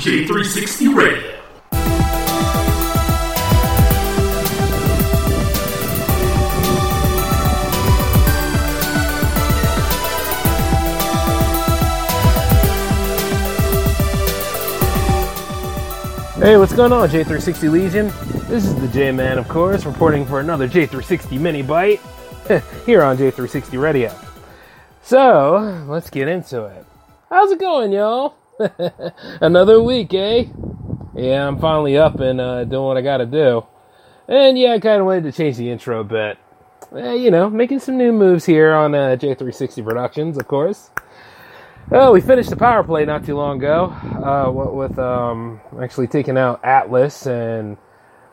J360 Radio. Hey, what's going on, J360 Legion? This is the J Man, of course, reporting for another J360 mini bite here on J360 Radio. So, let's get into it. How's it going, y'all? another week, eh? Yeah, I'm finally up and uh, doing what I gotta do. And yeah, I kind of wanted to change the intro a bit. Eh, you know, making some new moves here on uh, J360 Productions, of course. Oh, we finished the power play not too long ago. Uh, what with um, actually taking out Atlas and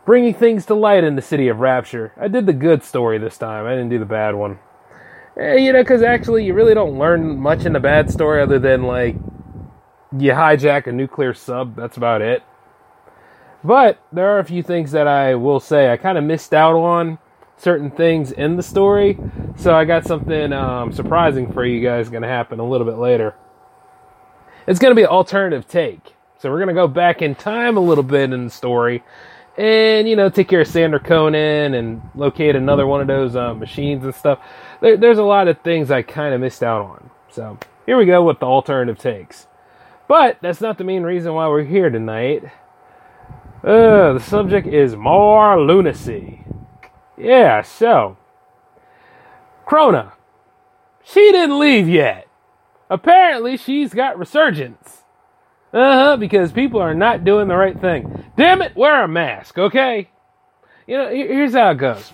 bringing things to light in the city of Rapture. I did the good story this time. I didn't do the bad one. Eh, you know, because actually, you really don't learn much in the bad story other than like you hijack a nuclear sub. That's about it. But there are a few things that I will say I kind of missed out on certain things in the story. So I got something um, surprising for you guys going to happen a little bit later. It's going to be an alternative take. So we're going to go back in time a little bit in the story and, you know, take care of Sander Cohen and locate another one of those uh, machines and stuff. There, there's a lot of things I kind of missed out on. So here we go with the alternative takes. But that's not the main reason why we're here tonight. Uh, the subject is more lunacy. Yeah, so. Krona. She didn't leave yet apparently she's got resurgence. Uh huh, because people are not doing the right thing. Damn it, wear a mask, okay? You know, here's how it goes.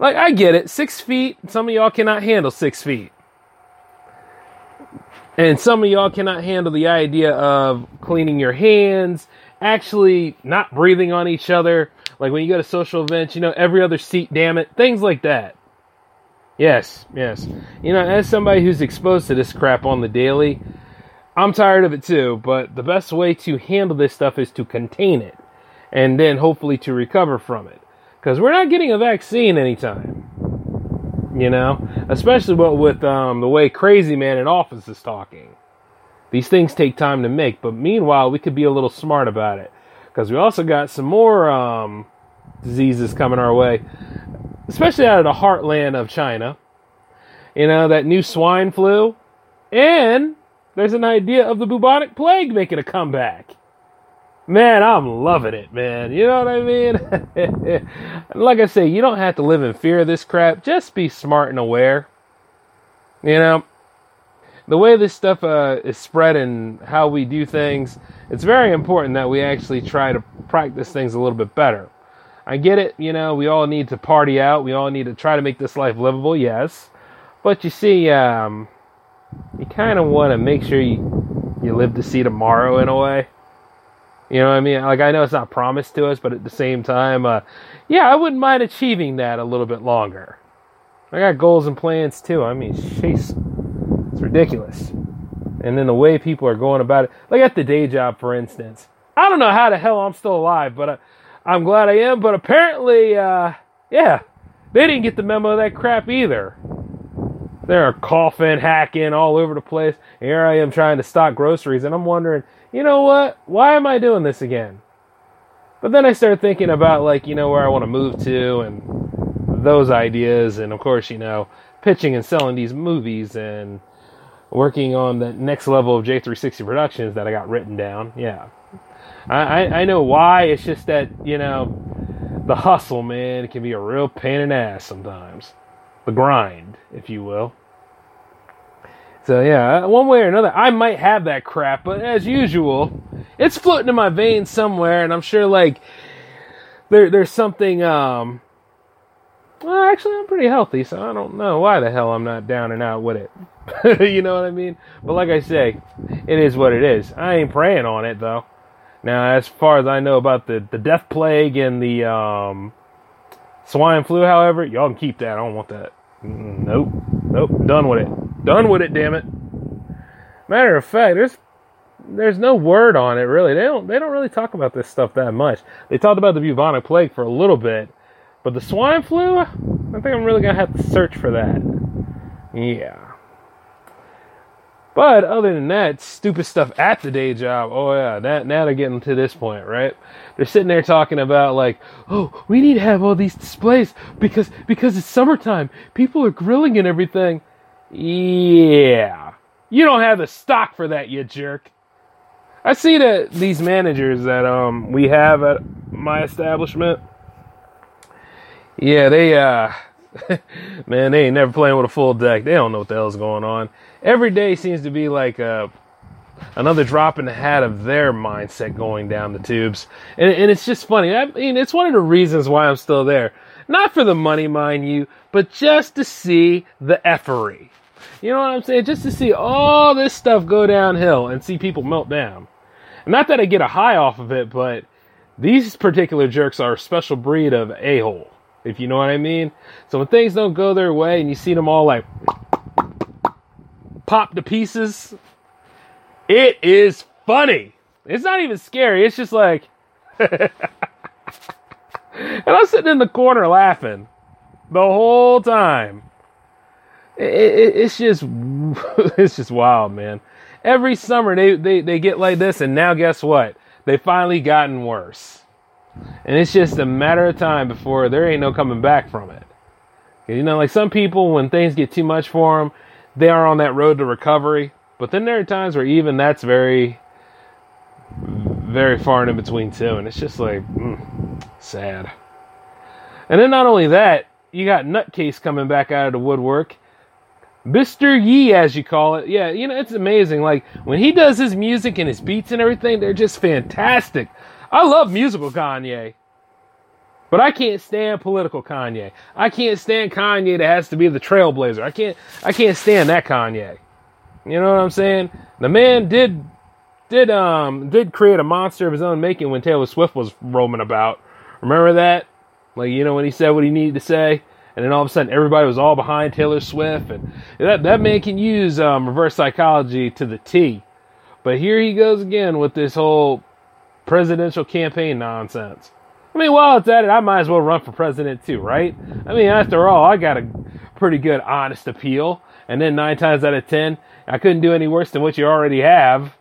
Like, I get it, six feet, some of y'all cannot handle six feet. And some of y'all cannot handle the idea of cleaning your hands, actually not breathing on each other. Like when you go to social events, you know, every other seat, damn it, things like that. Yes, yes. You know, as somebody who's exposed to this crap on the daily, I'm tired of it too, but the best way to handle this stuff is to contain it and then hopefully to recover from it. Because we're not getting a vaccine anytime. You know? Especially what with um, the way Crazy Man in office is talking. These things take time to make, but meanwhile, we could be a little smart about it. Because we also got some more um, diseases coming our way especially out of the heartland of China. You know, that new swine flu. And there's an idea of the bubonic plague making a comeback. Man, I'm loving it, man. You know what I mean? like I say, you don't have to live in fear of this crap. Just be smart and aware. You know, the way this stuff uh, is spread and how we do things, it's very important that we actually try to practice things a little bit better. I get it, you know, we all need to party out. We all need to try to make this life livable, yes. But you see, um, you kind of want to make sure you, you live to see tomorrow in a way. You know what I mean? Like, I know it's not promised to us, but at the same time, uh, yeah, I wouldn't mind achieving that a little bit longer. I got goals and plans too. I mean, jeez, it's ridiculous. And then the way people are going about it, like at the day job, for instance. I don't know how the hell I'm still alive, but. Uh, I'm glad I am, but apparently, uh, yeah, they didn't get the memo of that crap either. They're coughing, hacking all over the place. Here I am trying to stock groceries, and I'm wondering, you know what? Why am I doing this again? But then I started thinking about, like, you know, where I want to move to and those ideas, and of course, you know, pitching and selling these movies and working on the next level of J360 Productions that I got written down. Yeah. I, I, know why. It's just that, you know, the hustle, man, can be a real pain in the ass sometimes. The grind, if you will. So, yeah, one way or another, I might have that crap, but as usual, it's floating in my veins somewhere, and I'm sure, like, there, there's something, um, well, actually, I'm pretty healthy, so I don't know why the hell I'm not down and out with it. you know what I mean? But like I say, it is what it is. I ain't praying on it, though. Now, as far as I know about the, the death plague and the um, swine flu, however, y'all can keep that. I don't want that. Nope. Nope. Done with it. Done with it, damn it. Matter of fact, there's there's no word on it really. They don't they don't really talk about this stuff that much. They talked about the bubonic plague for a little bit, but the swine flu, I think I'm really gonna have to search for that. Yeah. But other than that, stupid stuff at the day job. Oh yeah, that now they're getting to this point, right? They're sitting there talking about like, oh, we need to have all these displays because because it's summertime. People are grilling and everything. Yeah, you don't have the stock for that, you jerk. I see that these managers that um we have at my establishment. Yeah, they uh man, they ain't never playing with a full deck. They don't know what the hell's going on. Every day seems to be like uh, another drop in the hat of their mindset going down the tubes. And, and it's just funny. I mean, it's one of the reasons why I'm still there. Not for the money, mind you, but just to see the effery. You know what I'm saying? Just to see all this stuff go downhill and see people melt down. Not that I get a high off of it, but these particular jerks are a special breed of a hole, if you know what I mean. So when things don't go their way and you see them all like pop to pieces, it is funny. It's not even scary. It's just like, and I'm sitting in the corner laughing the whole time. It, it, it's just, it's just wild, man. Every summer they, they, they get like this, and now guess what? They finally gotten worse. And it's just a matter of time before there ain't no coming back from it. You know, like some people, when things get too much for them, they are on that road to recovery. But then there are times where even that's very, very far and in between too, and it's just like mm, sad. And then not only that, you got Nutcase coming back out of the woodwork. Mr. Yee, as you call it. Yeah, you know, it's amazing. Like, when he does his music and his beats and everything, they're just fantastic. I love musical Kanye. But I can't stand political Kanye. I can't stand Kanye that has to be the trailblazer. I can't I can't stand that Kanye. You know what I'm saying? The man did did um did create a monster of his own making when Taylor Swift was roaming about. Remember that? Like you know when he said what he needed to say, and then all of a sudden everybody was all behind Taylor Swift, and that that man can use um, reverse psychology to the T. But here he goes again with this whole presidential campaign nonsense. I mean, while it's at it, I might as well run for president too, right? I mean, after all, I got a pretty good honest appeal, and then nine times out of ten, I couldn't do any worse than what you already have.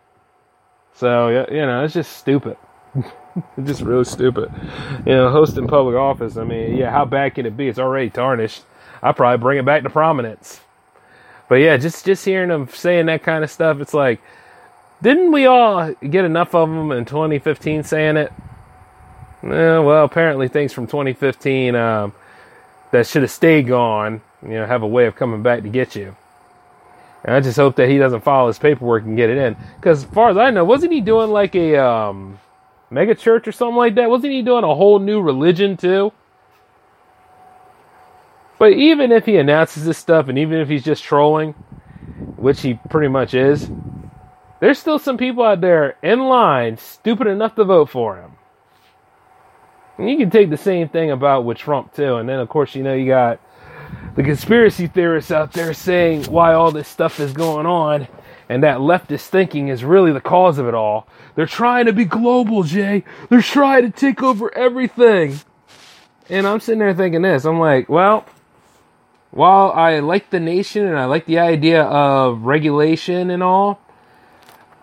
So, you know, it's just stupid. just really stupid. You know, hosting public office, I mean, yeah, how bad can it be? It's already tarnished. I probably bring it back to prominence. But yeah, just just hearing them saying that kind of stuff, it's like, didn't we all get enough of them in 2015 saying it? Eh, well, apparently things from 2015 um, that should have stayed gone, you know, have a way of coming back to get you. And I just hope that he doesn't follow his paperwork and get it in. Because as far as I know, wasn't he doing like a um, mega church or something like that? Wasn't he doing a whole new religion too? But even if he announces this stuff and even if he's just trolling, which he pretty much is, there's still some people out there in line stupid enough to vote for him. And you can take the same thing about with Trump too. And then of course, you know, you got the conspiracy theorists out there saying why all this stuff is going on and that leftist thinking is really the cause of it all. They're trying to be global, Jay. They're trying to take over everything. And I'm sitting there thinking this. I'm like, well, while I like the nation and I like the idea of regulation and all,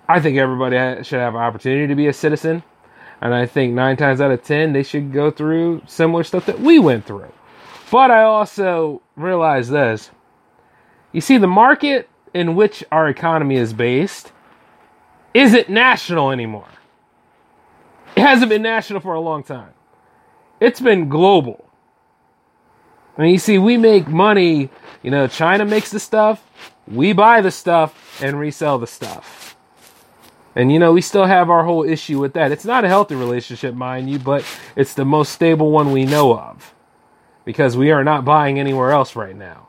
I think everybody should have an opportunity to be a citizen. And I think nine times out of ten, they should go through similar stuff that we went through. But I also realize this. You see, the market in which our economy is based isn't national anymore. It hasn't been national for a long time. It's been global. And you see, we make money, you know, China makes the stuff, we buy the stuff and resell the stuff. And you know, we still have our whole issue with that. It's not a healthy relationship, mind you, but it's the most stable one we know of because we are not buying anywhere else right now.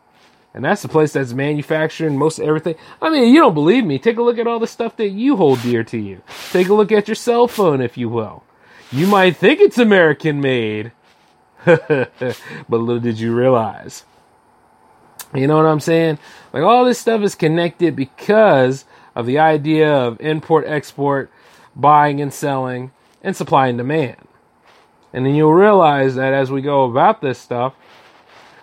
And that's the place that's manufacturing most everything. I mean, you don't believe me. Take a look at all the stuff that you hold dear to you. Take a look at your cell phone, if you will. You might think it's American made, but little did you realize. You know what I'm saying? Like all this stuff is connected because of the idea of import, export, buying and selling, and supply and demand. And then you'll realize that as we go about this stuff,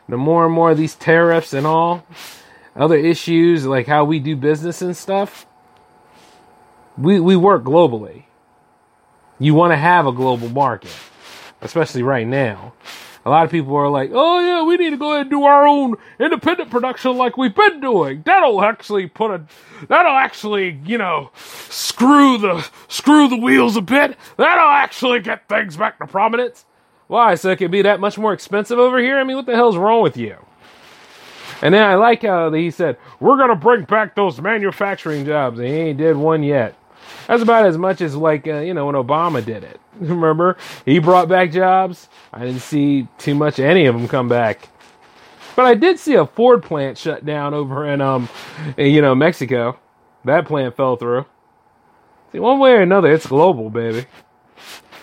the more and more of these tariffs and all, other issues like how we do business and stuff, we we work globally. You want to have a global market, especially right now. A lot of people are like, "Oh yeah, we need to go ahead and do our own independent production like we've been doing. That'll actually put a, that'll actually, you know, screw the screw the wheels a bit. That'll actually get things back to prominence." Why? So it can be that much more expensive over here? I mean, what the hell's wrong with you? And then I like how he said, "We're gonna bring back those manufacturing jobs." And he ain't did one yet. That's about as much as like uh, you know when Obama did it. Remember, he brought back jobs. I didn't see too much any of them come back, but I did see a Ford plant shut down over in um, in, you know Mexico. That plant fell through. See, one way or another, it's global, baby.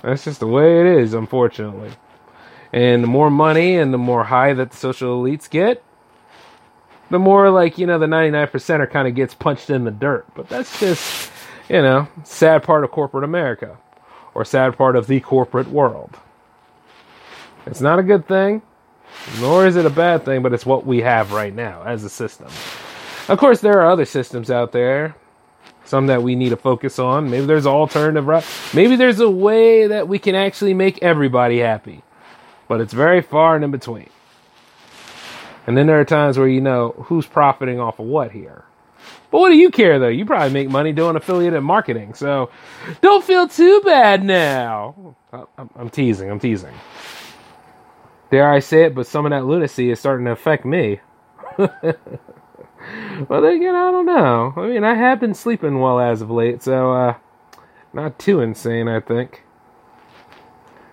That's just the way it is, unfortunately. And the more money and the more high that the social elites get, the more like you know the 99%er kind of gets punched in the dirt. But that's just you know, sad part of corporate America or sad part of the corporate world. It's not a good thing, nor is it a bad thing, but it's what we have right now as a system. Of course, there are other systems out there, some that we need to focus on. Maybe there's alternative route. Maybe there's a way that we can actually make everybody happy, but it's very far and in between. And then there are times where you know who's profiting off of what here. But what do you care though? You probably make money doing affiliated marketing, so don't feel too bad now. I'm teasing. I'm teasing. Dare I say it? But some of that lunacy is starting to affect me. well, again, I don't know. I mean, I have been sleeping well as of late, so uh, not too insane, I think.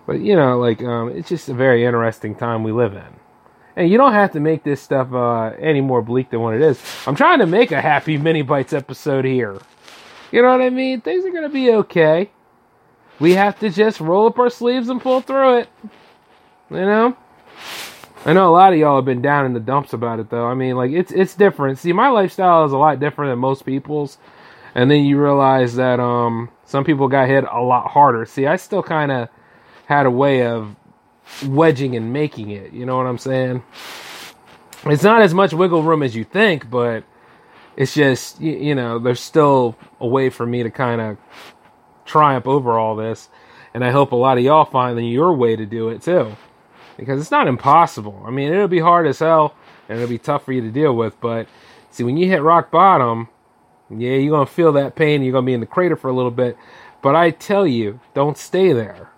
But you know, like um, it's just a very interesting time we live in. And you don't have to make this stuff uh, any more bleak than what it is. I'm trying to make a happy mini bites episode here. You know what I mean? Things are gonna be okay. We have to just roll up our sleeves and pull through it. You know? I know a lot of y'all have been down in the dumps about it though. I mean, like it's it's different. See, my lifestyle is a lot different than most people's. And then you realize that um some people got hit a lot harder. See, I still kind of had a way of wedging and making it. You know what I'm saying? It's not as much wiggle room as you think, but it's just you, you know there's still a way for me to kind of triumph over all this, and I hope a lot of y'all find your way to do it too, because it's not impossible. I mean, it'll be hard as hell, and it'll be tough for you to deal with. But see, when you hit rock bottom, yeah, you're gonna feel that pain. You're gonna be in the crater for a little bit, but I tell you, don't stay there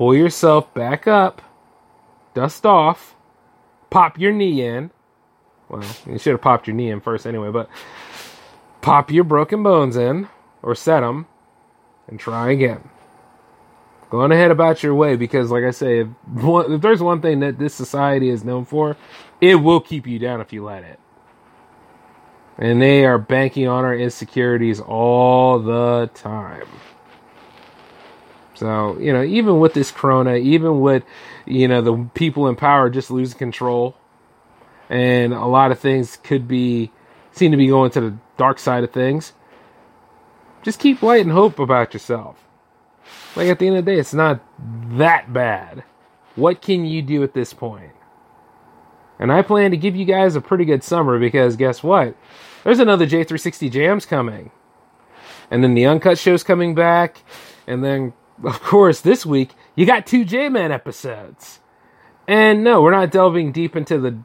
pull yourself back up, dust off, pop your knee in. Well, you should have popped your knee in first anyway, but pop your broken bones in or set them and try again. Go on ahead about your way because, like I say, if, one, if there's one thing that this society is known for, it will keep you down if you let it. And they are banking on our insecurities all the time. So, you know, even with this corona, even with, you know, the people in power just losing control, and a lot of things could be, seem to be going to the dark side of things, just keep light and hope about yourself. Like at the end of the day, it's not that bad. What can you do at this point? And I plan to give you guys a pretty good summer because guess what? There's another J360 Jams coming. And then the Uncut show's coming back. And then of course, this week you got two J Man episodes. And no, we're not delving deep into the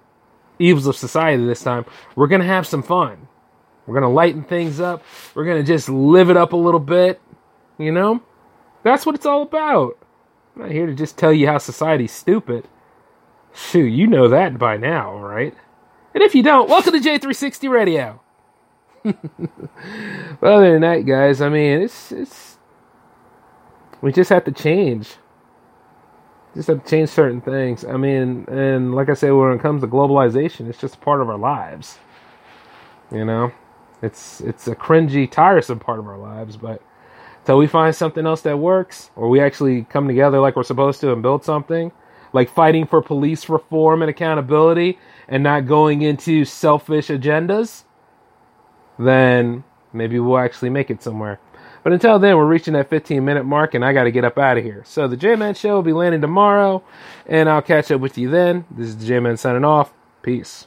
evils of society this time. We're going to have some fun. We're going to lighten things up. We're going to just live it up a little bit. You know? That's what it's all about. I'm not here to just tell you how society's stupid. Shoot, you know that by now, right? And if you don't, welcome to J360 Radio. other than that, guys, I mean, it's it's we just have to change. Just have to change certain things. I mean, and like I say, when it comes to globalization, it's just part of our lives. You know, it's it's a cringy, tiresome part of our lives, but until we find something else that works, or we actually come together like we're supposed to and build something, like fighting for police reform and accountability, and not going into selfish agendas, then maybe we'll actually make it somewhere. But until then, we're reaching that 15 minute mark and I got to get up out of here. So the J Man Show will be landing tomorrow and I'll catch up with you then. This is the J Man signing off. Peace.